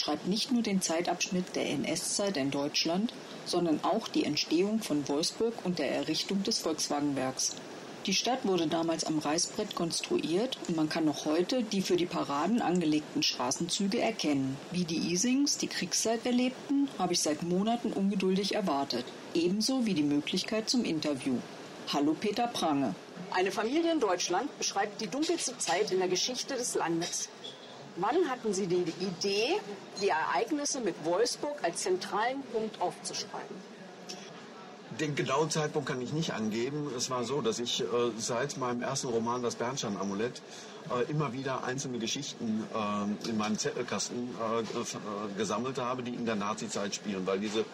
beschreibt nicht nur den Zeitabschnitt der NS-Zeit in Deutschland, sondern auch die Entstehung von Wolfsburg und der Errichtung des Volkswagenwerks. Die Stadt wurde damals am Reißbrett konstruiert und man kann noch heute die für die Paraden angelegten Straßenzüge erkennen. Wie die Isings die Kriegszeit erlebten, habe ich seit Monaten ungeduldig erwartet. Ebenso wie die Möglichkeit zum Interview. Hallo Peter Prange. Eine Familie in Deutschland beschreibt die dunkelste Zeit in der Geschichte des Landes. Wann hatten Sie die Idee, die Ereignisse mit Wolfsburg als zentralen Punkt aufzuschreiben? Den genauen Zeitpunkt kann ich nicht angeben. Es war so, dass ich äh, seit meinem ersten Roman Das Bernstein-Amulett äh, immer wieder einzelne Geschichten äh, in meinem Zettelkasten äh, äh, gesammelt habe, die in der Nazizeit spielen, weil diese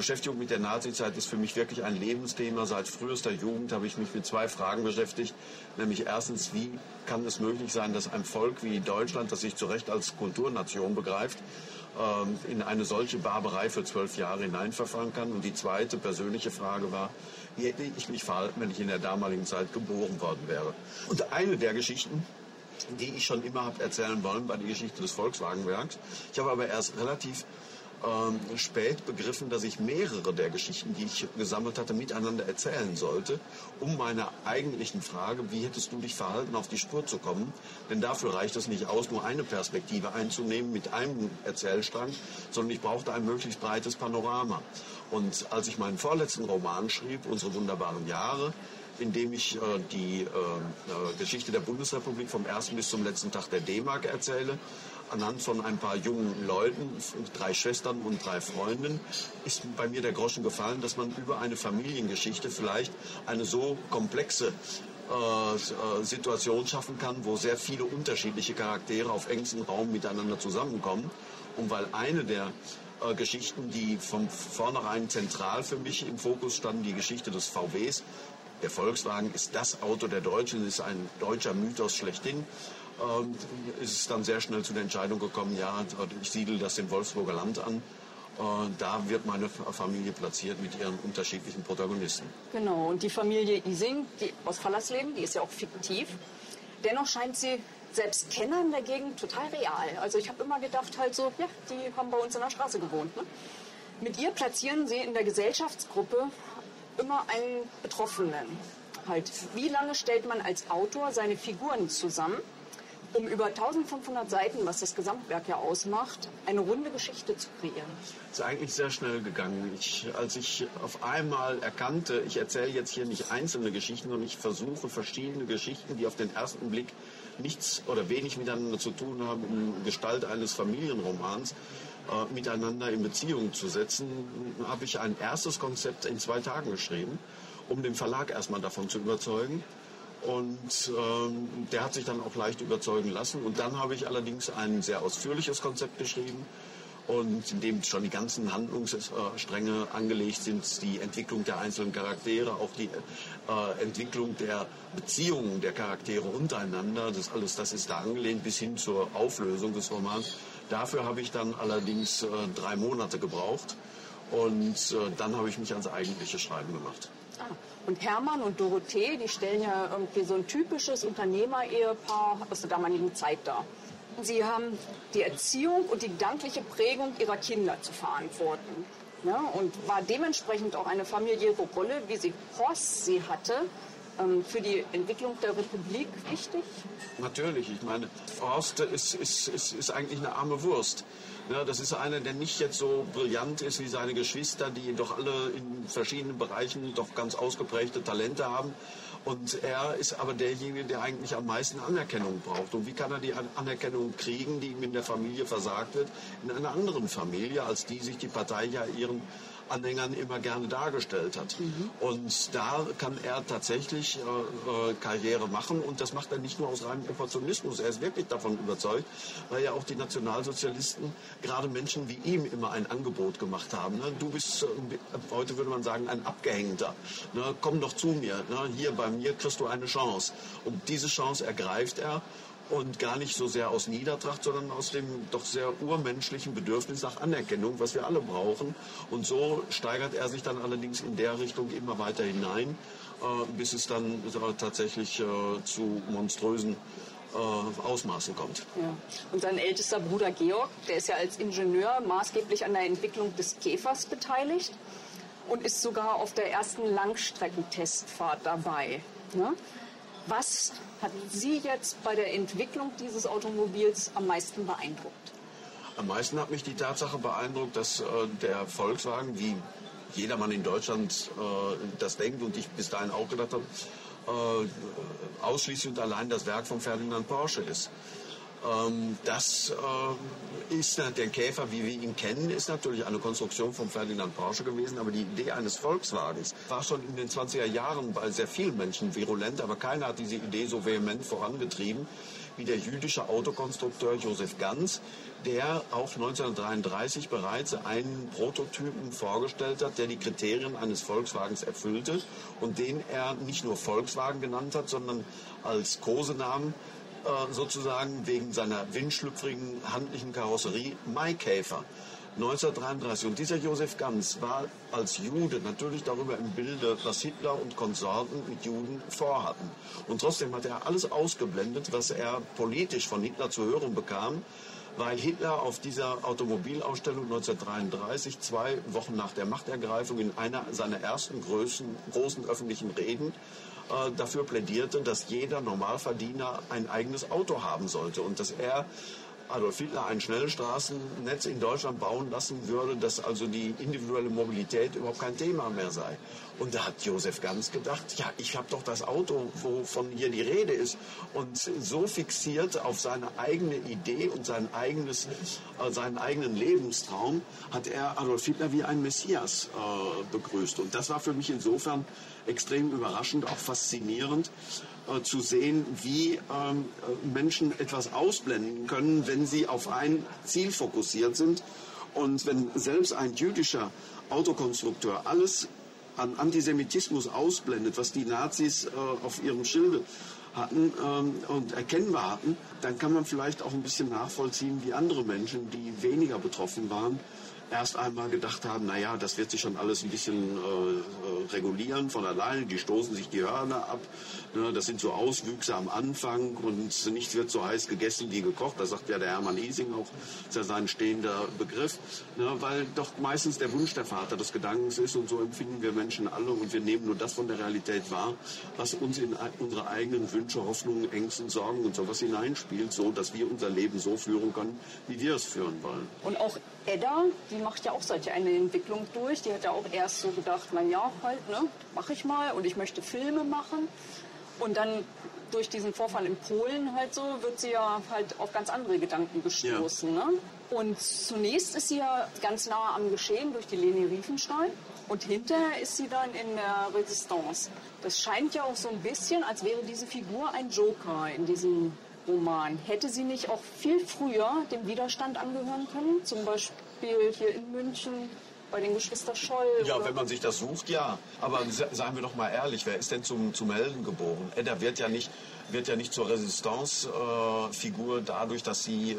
Beschäftigung mit der Nazizeit ist für mich wirklich ein Lebensthema. Seit frühester Jugend habe ich mich mit zwei Fragen beschäftigt. Nämlich erstens, wie kann es möglich sein, dass ein Volk wie Deutschland, das sich zu Recht als Kulturnation begreift, ähm, in eine solche Barbarei für zwölf Jahre hineinverfahren kann. Und die zweite persönliche Frage war, wie hätte ich mich verhalten, wenn ich in der damaligen Zeit geboren worden wäre. Und eine der Geschichten, die ich schon immer habe erzählen wollen, war die Geschichte des Volkswagenwerks. Ich habe aber erst relativ ähm, spät begriffen, dass ich mehrere der Geschichten, die ich gesammelt hatte, miteinander erzählen sollte, um meiner eigentlichen Frage, wie hättest du dich verhalten, auf die Spur zu kommen. Denn dafür reicht es nicht aus, nur eine Perspektive einzunehmen mit einem Erzählstrang, sondern ich brauchte ein möglichst breites Panorama. Und als ich meinen vorletzten Roman schrieb, Unsere wunderbaren Jahre, in dem ich äh, die äh, äh, Geschichte der Bundesrepublik vom ersten bis zum letzten Tag der D-Mark erzähle, anhand von ein paar jungen Leuten, drei Schwestern und drei Freunden, ist bei mir der Groschen gefallen, dass man über eine Familiengeschichte vielleicht eine so komplexe äh, äh, Situation schaffen kann, wo sehr viele unterschiedliche Charaktere auf engstem Raum miteinander zusammenkommen. Und weil eine der äh, Geschichten, die von vornherein zentral für mich im Fokus standen, die Geschichte des VWs, der Volkswagen ist das Auto der Deutschen, ist ein deutscher Mythos schlechthin. Ähm, ist es dann sehr schnell zu der Entscheidung gekommen, ja, ich siedle das im Wolfsburger Land an. Äh, da wird meine Familie platziert mit ihren unterschiedlichen Protagonisten. Genau, und die Familie Ising die aus Fallersleben, die ist ja auch fiktiv. Dennoch scheint sie selbst Kennern der Gegend total real. Also ich habe immer gedacht, halt so, ja, die haben bei uns in der Straße gewohnt. Ne? Mit ihr platzieren sie in der Gesellschaftsgruppe immer einen Betroffenen. Halt, wie lange stellt man als Autor seine Figuren zusammen, um über 1500 Seiten, was das Gesamtwerk ja ausmacht, eine runde Geschichte zu kreieren? Es ist eigentlich sehr schnell gegangen. Ich, als ich auf einmal erkannte, ich erzähle jetzt hier nicht einzelne Geschichten, sondern ich versuche verschiedene Geschichten, die auf den ersten Blick nichts oder wenig miteinander zu tun haben, in Gestalt eines Familienromans, äh, miteinander in Beziehung zu setzen, habe ich ein erstes Konzept in zwei Tagen geschrieben, um den Verlag erstmal davon zu überzeugen. Und ähm, der hat sich dann auch leicht überzeugen lassen. Und dann habe ich allerdings ein sehr ausführliches Konzept geschrieben, und in dem schon die ganzen Handlungsstränge angelegt sind, die Entwicklung der einzelnen Charaktere, auch die äh, Entwicklung der Beziehungen der Charaktere untereinander, das alles, das ist da angelehnt bis hin zur Auflösung des Romans. Dafür habe ich dann allerdings äh, drei Monate gebraucht und äh, dann habe ich mich ans eigentliche Schreiben gemacht. Ah. Und Hermann und Dorothee, die stellen ja irgendwie so ein typisches Unternehmer-Ehepaar aus der damaligen Zeit dar. Sie haben die Erziehung und die gedankliche Prägung ihrer Kinder zu verantworten. Ja, und war dementsprechend auch eine familiäre Rolle, wie sie Horst sie hatte, für die Entwicklung der Republik wichtig? Natürlich, ich meine, Horst ist, ist, ist, ist eigentlich eine arme Wurst. Ja, das ist einer, der nicht jetzt so brillant ist wie seine Geschwister, die doch alle in verschiedenen Bereichen doch ganz ausgeprägte Talente haben. Und er ist aber derjenige, der eigentlich am meisten Anerkennung braucht. Und wie kann er die Anerkennung kriegen, die ihm in der Familie versagt wird, in einer anderen Familie, als die sich die Partei ja ihren Anhängern immer gerne dargestellt hat. Mhm. Und da kann er tatsächlich äh, äh, Karriere machen und das macht er nicht nur aus reinem Opportunismus. Er ist wirklich davon überzeugt, weil ja auch die Nationalsozialisten gerade Menschen wie ihm immer ein Angebot gemacht haben. Ne? Du bist, äh, heute würde man sagen, ein Abgehängter. Ne? Komm doch zu mir. Ne? Hier bei mir kriegst du eine Chance. Und diese Chance ergreift er und gar nicht so sehr aus Niedertracht, sondern aus dem doch sehr urmenschlichen Bedürfnis nach Anerkennung, was wir alle brauchen. Und so steigert er sich dann allerdings in der Richtung immer weiter hinein, äh, bis es dann tatsächlich äh, zu monströsen äh, Ausmaßen kommt. Ja. Und sein ältester Bruder Georg, der ist ja als Ingenieur maßgeblich an der Entwicklung des Käfers beteiligt und ist sogar auf der ersten Langstreckentestfahrt dabei. Ne? Was hat Sie jetzt bei der Entwicklung dieses Automobils am meisten beeindruckt? Am meisten hat mich die Tatsache beeindruckt, dass äh, der Volkswagen, wie jedermann in Deutschland äh, das denkt und ich bis dahin auch gedacht habe, äh, ausschließlich und allein das Werk von Ferdinand Porsche ist. Ähm, das äh, ist der Käfer, wie wir ihn kennen, ist natürlich eine Konstruktion von Ferdinand Porsche gewesen, aber die Idee eines Volkswagens war schon in den 20er Jahren bei sehr vielen Menschen virulent, aber keiner hat diese Idee so vehement vorangetrieben wie der jüdische Autokonstrukteur Josef Ganz, der auch 1933 bereits einen Prototypen vorgestellt hat, der die Kriterien eines Volkswagens erfüllte und den er nicht nur Volkswagen genannt hat, sondern als Kosenamen sozusagen wegen seiner windschlüpfrigen handlichen Karosserie Maikäfer. 1933. Und dieser Josef Ganz war als Jude natürlich darüber im Bilde, was Hitler und Konsorten mit Juden vorhatten. Und trotzdem hat er alles ausgeblendet, was er politisch von Hitler zu hören bekam, weil Hitler auf dieser Automobilausstellung 1933, zwei Wochen nach der Machtergreifung, in einer seiner ersten großen, großen öffentlichen Reden äh, dafür plädierte, dass jeder Normalverdiener ein eigenes Auto haben sollte und dass er Adolf Hitler ein Schnellstraßennetz in Deutschland bauen lassen würde, dass also die individuelle Mobilität überhaupt kein Thema mehr sei. Und da hat Josef Ganz gedacht, ja, ich habe doch das Auto, wovon hier die Rede ist. Und so fixiert auf seine eigene Idee und sein eigenes, äh, seinen eigenen Lebenstraum hat er Adolf Hitler wie ein Messias äh, begrüßt. Und das war für mich insofern extrem überraschend, auch faszinierend äh, zu sehen, wie ähm, Menschen etwas ausblenden können, wenn sie auf ein Ziel fokussiert sind. Und wenn selbst ein jüdischer Autokonstrukteur alles an Antisemitismus ausblendet, was die Nazis äh, auf ihrem Schilde hatten ähm, und erkennbar hatten, dann kann man vielleicht auch ein bisschen nachvollziehen, wie andere Menschen, die weniger betroffen waren, erst einmal gedacht haben, naja, das wird sich schon alles ein bisschen äh, äh, regulieren von alleine, die stoßen sich die Hörner ab, ne, das sind so Auswüchse am Anfang und nichts wird so heiß gegessen wie gekocht, das sagt ja der Hermann Ising auch, ist ja sein stehender Begriff, ne, weil doch meistens der Wunsch der Vater des Gedankens ist und so empfinden wir Menschen alle und wir nehmen nur das von der Realität wahr, was uns in unsere eigenen Wünsche, Hoffnungen, Ängsten, Sorgen und sowas hineinspielt, so dass wir unser Leben so führen können, wie wir es führen wollen. Und auch Edda, die macht ja auch solche eine Entwicklung durch. Die hat ja auch erst so gedacht, na ja, halt, ne, mache ich mal und ich möchte Filme machen. Und dann durch diesen Vorfall in Polen halt so, wird sie ja halt auf ganz andere Gedanken gestoßen. Ja. Ne? Und zunächst ist sie ja ganz nah am Geschehen durch die Leni Riefenstahl und hinterher ist sie dann in der Resistance. Das scheint ja auch so ein bisschen, als wäre diese Figur ein Joker in diesem Roman. Hätte sie nicht auch viel früher dem Widerstand angehören können? Zum Beispiel hier in München bei den Geschwister Scholl? Ja, oder? wenn man sich das sucht, ja. Aber seien wir doch mal ehrlich, wer ist denn zum, zum Helden geboren? Edda wird ja nicht, wird ja nicht zur Resistance-Figur äh, dadurch, dass sie äh,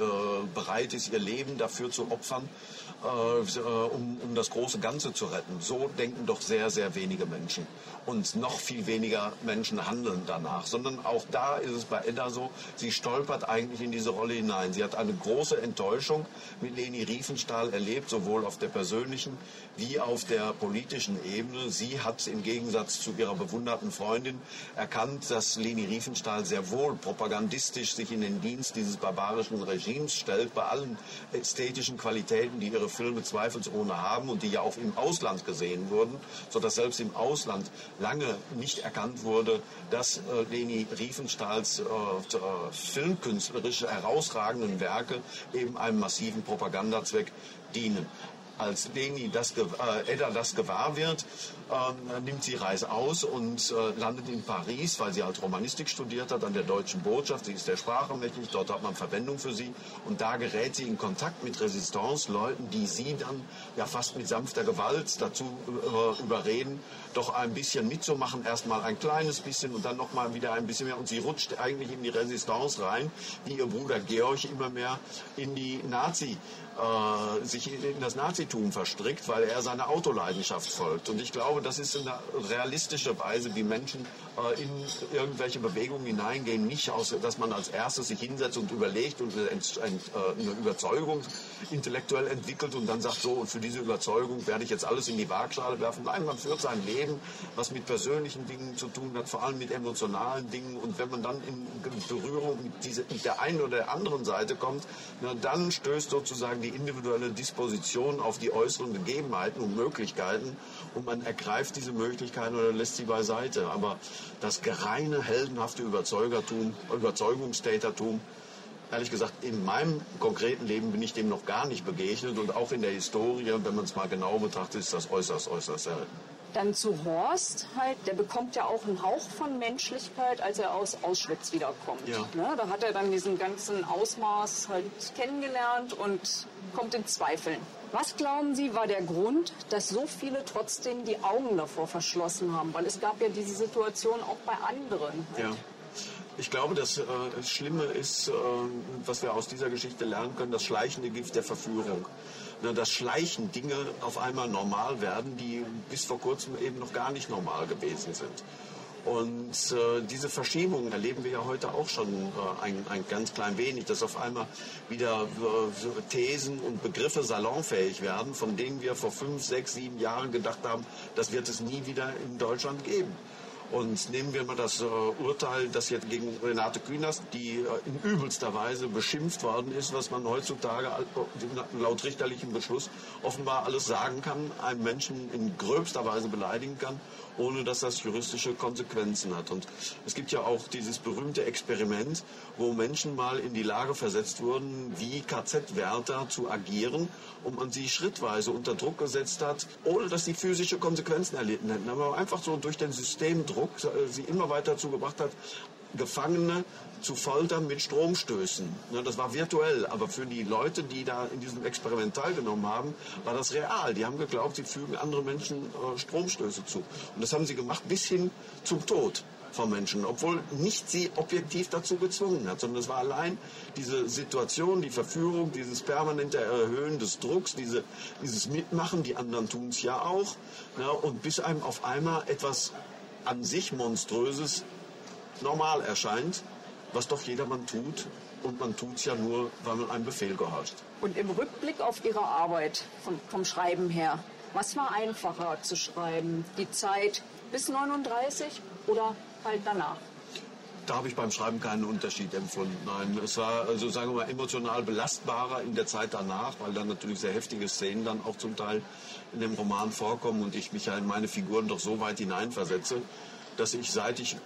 bereit ist, ihr Leben dafür zu opfern, äh, um, um das große Ganze zu retten. So denken doch sehr, sehr wenige Menschen. Und noch viel weniger Menschen handeln danach. Sondern auch da ist es bei Edda so, sie stolpert eigentlich in diese Rolle hinein. Sie hat eine große Enttäuschung mit Leni Riefenstahl erlebt, sowohl auf der persönlichen wie auf der politischen Ebene. Sie hat im Gegensatz zu ihrer bewunderten Freundin erkannt, dass Leni Riefenstahl sehr wohl propagandistisch sich in den Dienst dieses barbarischen Regimes stellt, bei allen ästhetischen Qualitäten, die ihre Filme zweifelsohne haben und die ja auch im Ausland gesehen wurden, sodass selbst im Ausland lange nicht erkannt wurde, dass äh, Leni Riefenstahls äh, äh, filmkünstlerisch herausragenden Werke eben einem massiven Propagandazweck dienen als Leni das, äh, Edda das gewahr wird, äh, nimmt sie Reis aus und äh, landet in Paris, weil sie halt Romanistik studiert hat, an der deutschen Botschaft. Sie ist der Sprache mächtig, dort hat man Verwendung für sie. Und da gerät sie in Kontakt mit Resistance-Leuten, die sie dann ja fast mit sanfter Gewalt dazu äh, überreden, doch ein bisschen mitzumachen. Erstmal ein kleines bisschen und dann nochmal wieder ein bisschen mehr. Und sie rutscht eigentlich in die Resistance rein, wie ihr Bruder Georg immer mehr in die Nazi- äh, sich in das Nazitum verstrickt, weil er seiner Autoleidenschaft folgt. Und ich glaube, das ist eine realistische Weise, wie Menschen in irgendwelche Bewegungen hineingehen. Nicht, aus, dass man als erstes sich hinsetzt und überlegt und eine, äh, eine Überzeugung intellektuell entwickelt und dann sagt, so, und für diese Überzeugung werde ich jetzt alles in die Waagschale werfen. Nein, man führt sein Leben, was mit persönlichen Dingen zu tun hat, vor allem mit emotionalen Dingen. Und wenn man dann in Berührung mit, diese, mit der einen oder der anderen Seite kommt, na, dann stößt sozusagen die individuelle Disposition auf die äußeren Gegebenheiten und Möglichkeiten und man ergreift diese Möglichkeiten oder lässt sie beiseite. Aber das gereine, heldenhafte Überzeugertum, Überzeugungstätertum, ehrlich gesagt, in meinem konkreten Leben bin ich dem noch gar nicht begegnet und auch in der Historie, wenn man es mal genau betrachtet, ist das äußerst, äußerst selten. Dann zu Horst halt, der bekommt ja auch einen Hauch von Menschlichkeit, als er aus Auschwitz wiederkommt. Ja. Ne, da hat er dann diesen ganzen Ausmaß halt kennengelernt und kommt in Zweifeln. Was glauben Sie, war der Grund, dass so viele trotzdem die Augen davor verschlossen haben? Weil es gab ja diese Situation auch bei anderen. Halt. Ja. Ich glaube, das äh, Schlimme ist, äh, was wir aus dieser Geschichte lernen können, das schleichende Gift der Verführung. Dass schleichend Dinge auf einmal normal werden, die bis vor kurzem eben noch gar nicht normal gewesen sind. Und äh, diese Verschiebung erleben wir ja heute auch schon äh, ein, ein ganz klein wenig, dass auf einmal wieder äh, Thesen und Begriffe salonfähig werden, von denen wir vor fünf, sechs, sieben Jahren gedacht haben, das wird es nie wieder in Deutschland geben. Und nehmen wir mal das äh, Urteil, das jetzt gegen Renate Künast, die äh, in übelster Weise beschimpft worden ist, was man heutzutage äh, laut richterlichem Beschluss offenbar alles sagen kann, einen Menschen in gröbster Weise beleidigen kann ohne dass das juristische Konsequenzen hat. Und es gibt ja auch dieses berühmte Experiment, wo Menschen mal in die Lage versetzt wurden, wie KZ-Wärter zu agieren und man sie schrittweise unter Druck gesetzt hat, ohne dass sie physische Konsequenzen erlitten hätten. Aber einfach so durch den Systemdruck sie immer weiter dazu gebracht hat, Gefangene zu foltern mit Stromstößen. Das war virtuell, aber für die Leute, die da in diesem Experiment teilgenommen haben, war das real. Die haben geglaubt, sie fügen anderen Menschen äh, Stromstöße zu. Und das haben sie gemacht bis hin zum Tod von Menschen, obwohl nicht sie objektiv dazu gezwungen hat, sondern es war allein diese Situation, die Verführung, dieses permanente Erhöhen des Drucks, diese, dieses Mitmachen, die anderen tun es ja auch, ja, und bis einem auf einmal etwas an sich Monströses normal erscheint, was doch jedermann tut. Und man tut es ja nur, weil man einem Befehl gehorcht. Und im Rückblick auf Ihre Arbeit vom, vom Schreiben her, was war einfacher zu schreiben? Die Zeit bis 39 oder halt danach? Da habe ich beim Schreiben keinen Unterschied empfunden. Nein, es war also sagen wir mal emotional belastbarer in der Zeit danach, weil dann natürlich sehr heftige Szenen dann auch zum Teil in dem Roman vorkommen und ich mich ja in meine Figuren doch so weit hineinversetze, dass ich seit ich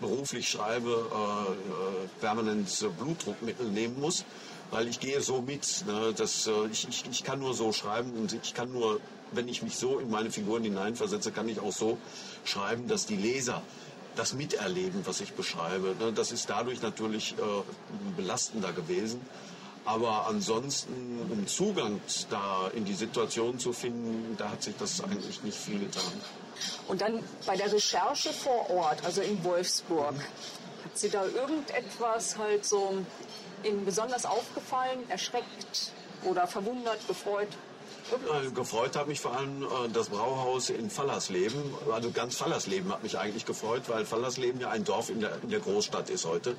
beruflich schreibe, äh, äh, permanent Blutdruckmittel nehmen muss, weil ich gehe so mit. Ne, dass, äh, ich, ich, ich kann nur so schreiben und ich kann nur, wenn ich mich so in meine Figuren hineinversetze, kann ich auch so schreiben, dass die Leser das miterleben, was ich beschreibe. Ne, das ist dadurch natürlich äh, belastender gewesen. Aber ansonsten, um Zugang da in die Situation zu finden, da hat sich das eigentlich nicht viel getan. Und dann bei der Recherche vor Ort, also in Wolfsburg, hat Sie da irgendetwas halt so Ihnen besonders aufgefallen, erschreckt oder verwundert, gefreut? Äh, gefreut hat mich vor allem äh, das Brauhaus in Fallersleben. Also ganz Fallersleben hat mich eigentlich gefreut, weil Fallersleben ja ein Dorf in der, in der Großstadt ist heute.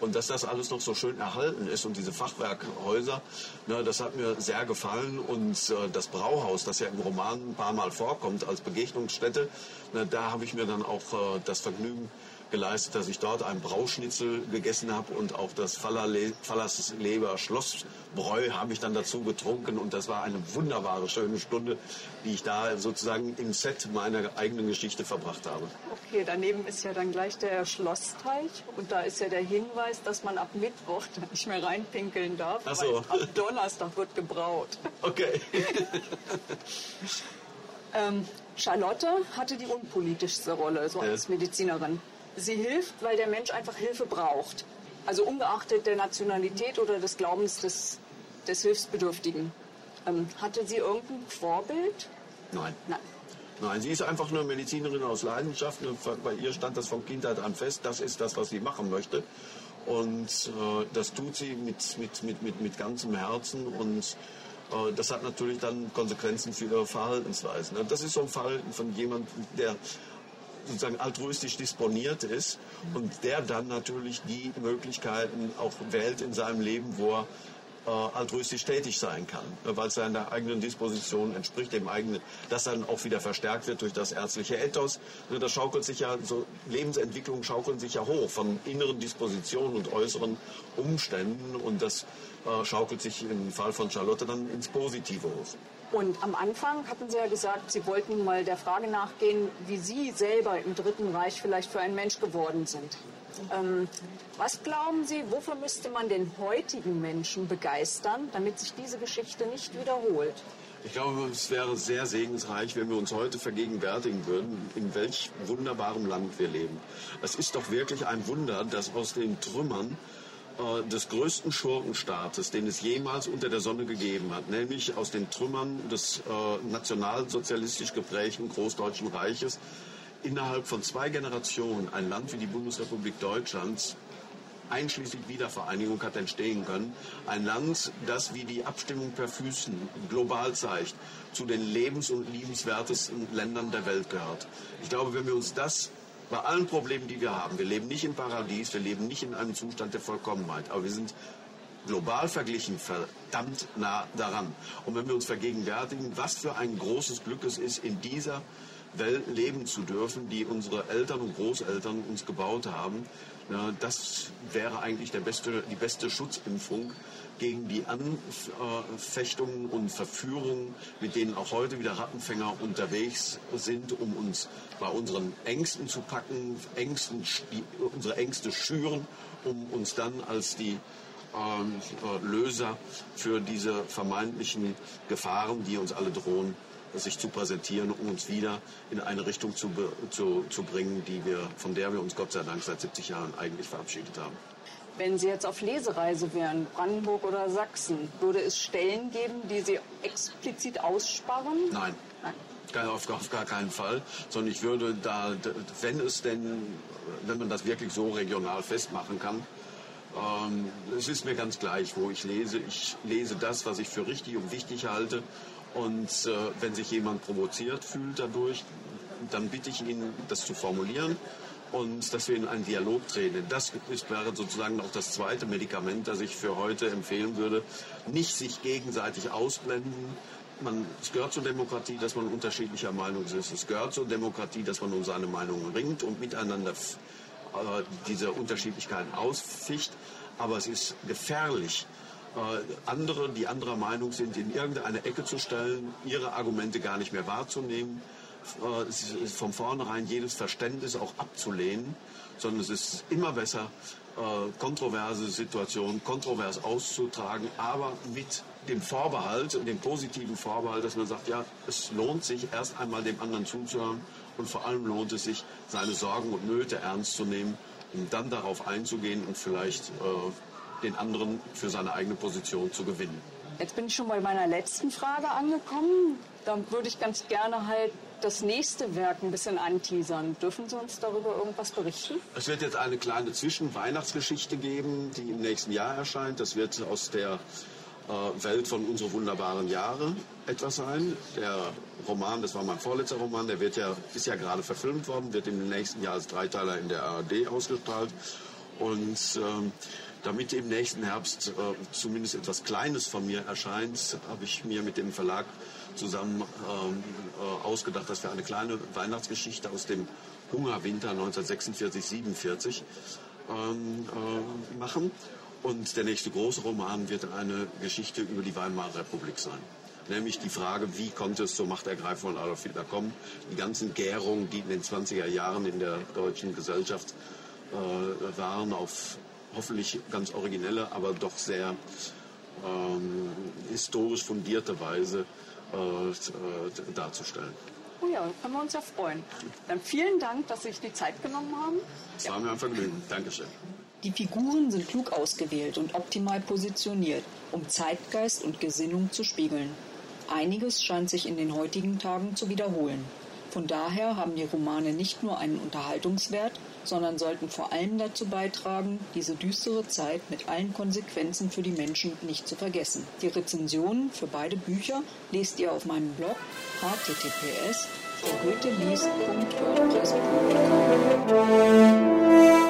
Und dass das alles noch so schön erhalten ist und diese Fachwerkhäuser, ne, das hat mir sehr gefallen. Und äh, das Brauhaus, das ja im Roman ein paar Mal vorkommt als Begegnungsstätte, ne, da habe ich mir dann auch äh, das Vergnügen geleistet, dass ich dort ein Brauschnitzel gegessen habe und auch das Fallersleber Schlossbräu habe ich dann dazu getrunken und das war eine wunderbare, schöne Stunde, die ich da sozusagen im Set meiner eigenen Geschichte verbracht habe. Okay, daneben ist ja dann gleich der Schlossteich und da ist ja der Hinweis, dass man ab Mittwoch nicht mehr reinpinkeln darf, Ach so. ab Donnerstag wird gebraut. Okay. ähm, Charlotte hatte die unpolitischste Rolle, so als Medizinerin. Sie hilft, weil der Mensch einfach Hilfe braucht. Also ungeachtet der Nationalität oder des Glaubens des, des Hilfsbedürftigen. Ähm, hatte sie irgendein Vorbild? Nein. Nein. Nein, sie ist einfach eine Medizinerin aus Leidenschaft. Bei ihr stand das von Kindheit an fest. Das ist das, was sie machen möchte. Und äh, das tut sie mit, mit, mit, mit, mit ganzem Herzen. Und Äh, das hat natürlich dann Konsequenzen für ihre Verhaltensweisen. Das ist so ein Verhalten von jemandem, der sozusagen altruistisch disponiert ist und der dann natürlich die Möglichkeiten auch wählt in seinem Leben, wo er äh, altruistisch tätig sein kann, ne, weil es seiner eigenen Disposition entspricht, dem eigenen, das dann auch wieder verstärkt wird durch das ärztliche Ethos. Ne, das schaukelt sich ja, so Lebensentwicklungen schaukeln sich ja hoch von inneren Dispositionen und äußeren Umständen und das äh, schaukelt sich im Fall von Charlotte dann ins Positive hoch. Und am Anfang hatten Sie ja gesagt, Sie wollten mal der Frage nachgehen, wie Sie selber im Dritten Reich vielleicht für ein Mensch geworden sind. Ähm, was glauben Sie, wofür müsste man den heutigen Menschen begeistern, damit sich diese Geschichte nicht wiederholt? Ich glaube, es wäre sehr segensreich, wenn wir uns heute vergegenwärtigen würden, in welch wunderbarem Land wir leben. Es ist doch wirklich ein Wunder, dass aus den Trümmern äh, des größten Schurkenstaates, den es jemals unter der Sonne gegeben hat, nämlich aus den Trümmern des äh, nationalsozialistisch geprägten Großdeutschen Reiches, innerhalb von zwei Generationen ein Land wie die Bundesrepublik Deutschland einschließlich Wiedervereinigung hat entstehen können. Ein Land, das wie die Abstimmung per Füßen global zeigt, zu den lebens- und liebenswertesten Ländern der Welt gehört. Ich glaube, wenn wir uns das bei allen Problemen, die wir haben, wir leben nicht im Paradies, wir leben nicht in einem Zustand der Vollkommenheit, aber wir sind global verglichen verdammt nah daran. Und wenn wir uns vergegenwärtigen, was für ein großes Glück es ist, in dieser Welt leben zu dürfen, die unsere Eltern und Großeltern uns gebaut haben. Das wäre eigentlich der beste, die beste Schutzimpfung gegen die Anfechtungen und Verführungen, mit denen auch heute wieder Rattenfänger unterwegs sind, um uns bei unseren Ängsten zu packen, Ängsten, unsere Ängste schüren, um uns dann als die ähm, äh, Löser für diese vermeintlichen Gefahren, die uns alle drohen, sich zu präsentieren, um uns wieder in eine Richtung zu, zu, zu bringen, die wir, von der wir uns Gott sei Dank seit 70 Jahren eigentlich verabschiedet haben. Wenn Sie jetzt auf Lesereise wären, Brandenburg oder Sachsen, würde es Stellen geben, die Sie explizit aussparen? Nein. Nein. Auf, auf gar keinen Fall, sondern ich würde da, wenn es denn, wenn man das wirklich so regional festmachen kann, ähm, es ist mir ganz gleich, wo ich lese. Ich lese das, was ich für richtig und wichtig halte und äh, wenn sich jemand provoziert fühlt dadurch, dann bitte ich ihn, das zu formulieren und dass wir in einen Dialog treten. Das wäre sozusagen auch das zweite Medikament, das ich für heute empfehlen würde. Nicht sich gegenseitig ausblenden. Man, es gehört zur Demokratie, dass man unterschiedlicher Meinung ist. Es gehört zur Demokratie, dass man um seine Meinung ringt und miteinander äh, diese Unterschiedlichkeiten ausficht. Aber es ist gefährlich, äh, andere, die anderer Meinung sind, in irgendeine Ecke zu stellen, ihre Argumente gar nicht mehr wahrzunehmen, äh, von vornherein jedes Verständnis auch abzulehnen, sondern es ist immer besser, äh, kontroverse Situationen kontrovers auszutragen, aber mit dem Vorbehalt, dem positiven Vorbehalt, dass man sagt, ja, es lohnt sich erst einmal dem anderen zuzuhören und vor allem lohnt es sich, seine Sorgen und Nöte ernst zu nehmen, um dann darauf einzugehen und vielleicht äh, den anderen für seine eigene Position zu gewinnen. Jetzt bin ich schon bei meiner letzten Frage angekommen. Dann würde ich ganz gerne halt das nächste Werk ein bisschen anteasern. Dürfen Sie uns darüber irgendwas berichten? Es wird jetzt eine kleine Zwischenweihnachtsgeschichte geben, die im nächsten Jahr erscheint. Das wird aus der äh, Welt von unsere wunderbaren Jahre etwas sein. Der Roman, das war mein vorletzter Roman, der wird ja, ist ja gerade verfilmt worden, wird im nächsten Jahr als Dreiteiler in der ARD ausgestrahlt. Und ähm, damit im nächsten Herbst äh, zumindest etwas Kleines von mir erscheint, habe ich mir mit dem Verlag zusammen ähm, äh, ausgedacht, dass wir eine kleine Weihnachtsgeschichte aus dem Hungerwinter 1946-47 ähm, äh, machen. Und der nächste große Roman wird eine Geschichte über die Weimarer Republik sein. Nämlich die Frage, wie konnte es zur Machtergreifung von Adolf Hitler kommen? Die ganzen Gärungen, die in den 20er Jahren in der deutschen Gesellschaft äh, waren, auf hoffentlich ganz originelle, aber doch sehr ähm, historisch fundierte Weise äh, äh, darzustellen. Oh ja, können wir uns ja freuen. Dann vielen Dank, dass Sie sich die Zeit genommen haben. Es war mir ein Vergnügen. Dankeschön. Die Figuren sind klug ausgewählt und optimal positioniert, um Zeitgeist und Gesinnung zu spiegeln. Einiges scheint sich in den heutigen Tagen zu wiederholen. Von daher haben die Romane nicht nur einen Unterhaltungswert, sondern sollten vor allem dazu beitragen, diese düstere Zeit mit allen Konsequenzen für die Menschen nicht zu vergessen. Die Rezensionen für beide Bücher lest ihr auf meinem Blog https goetheliest.wordpress.com.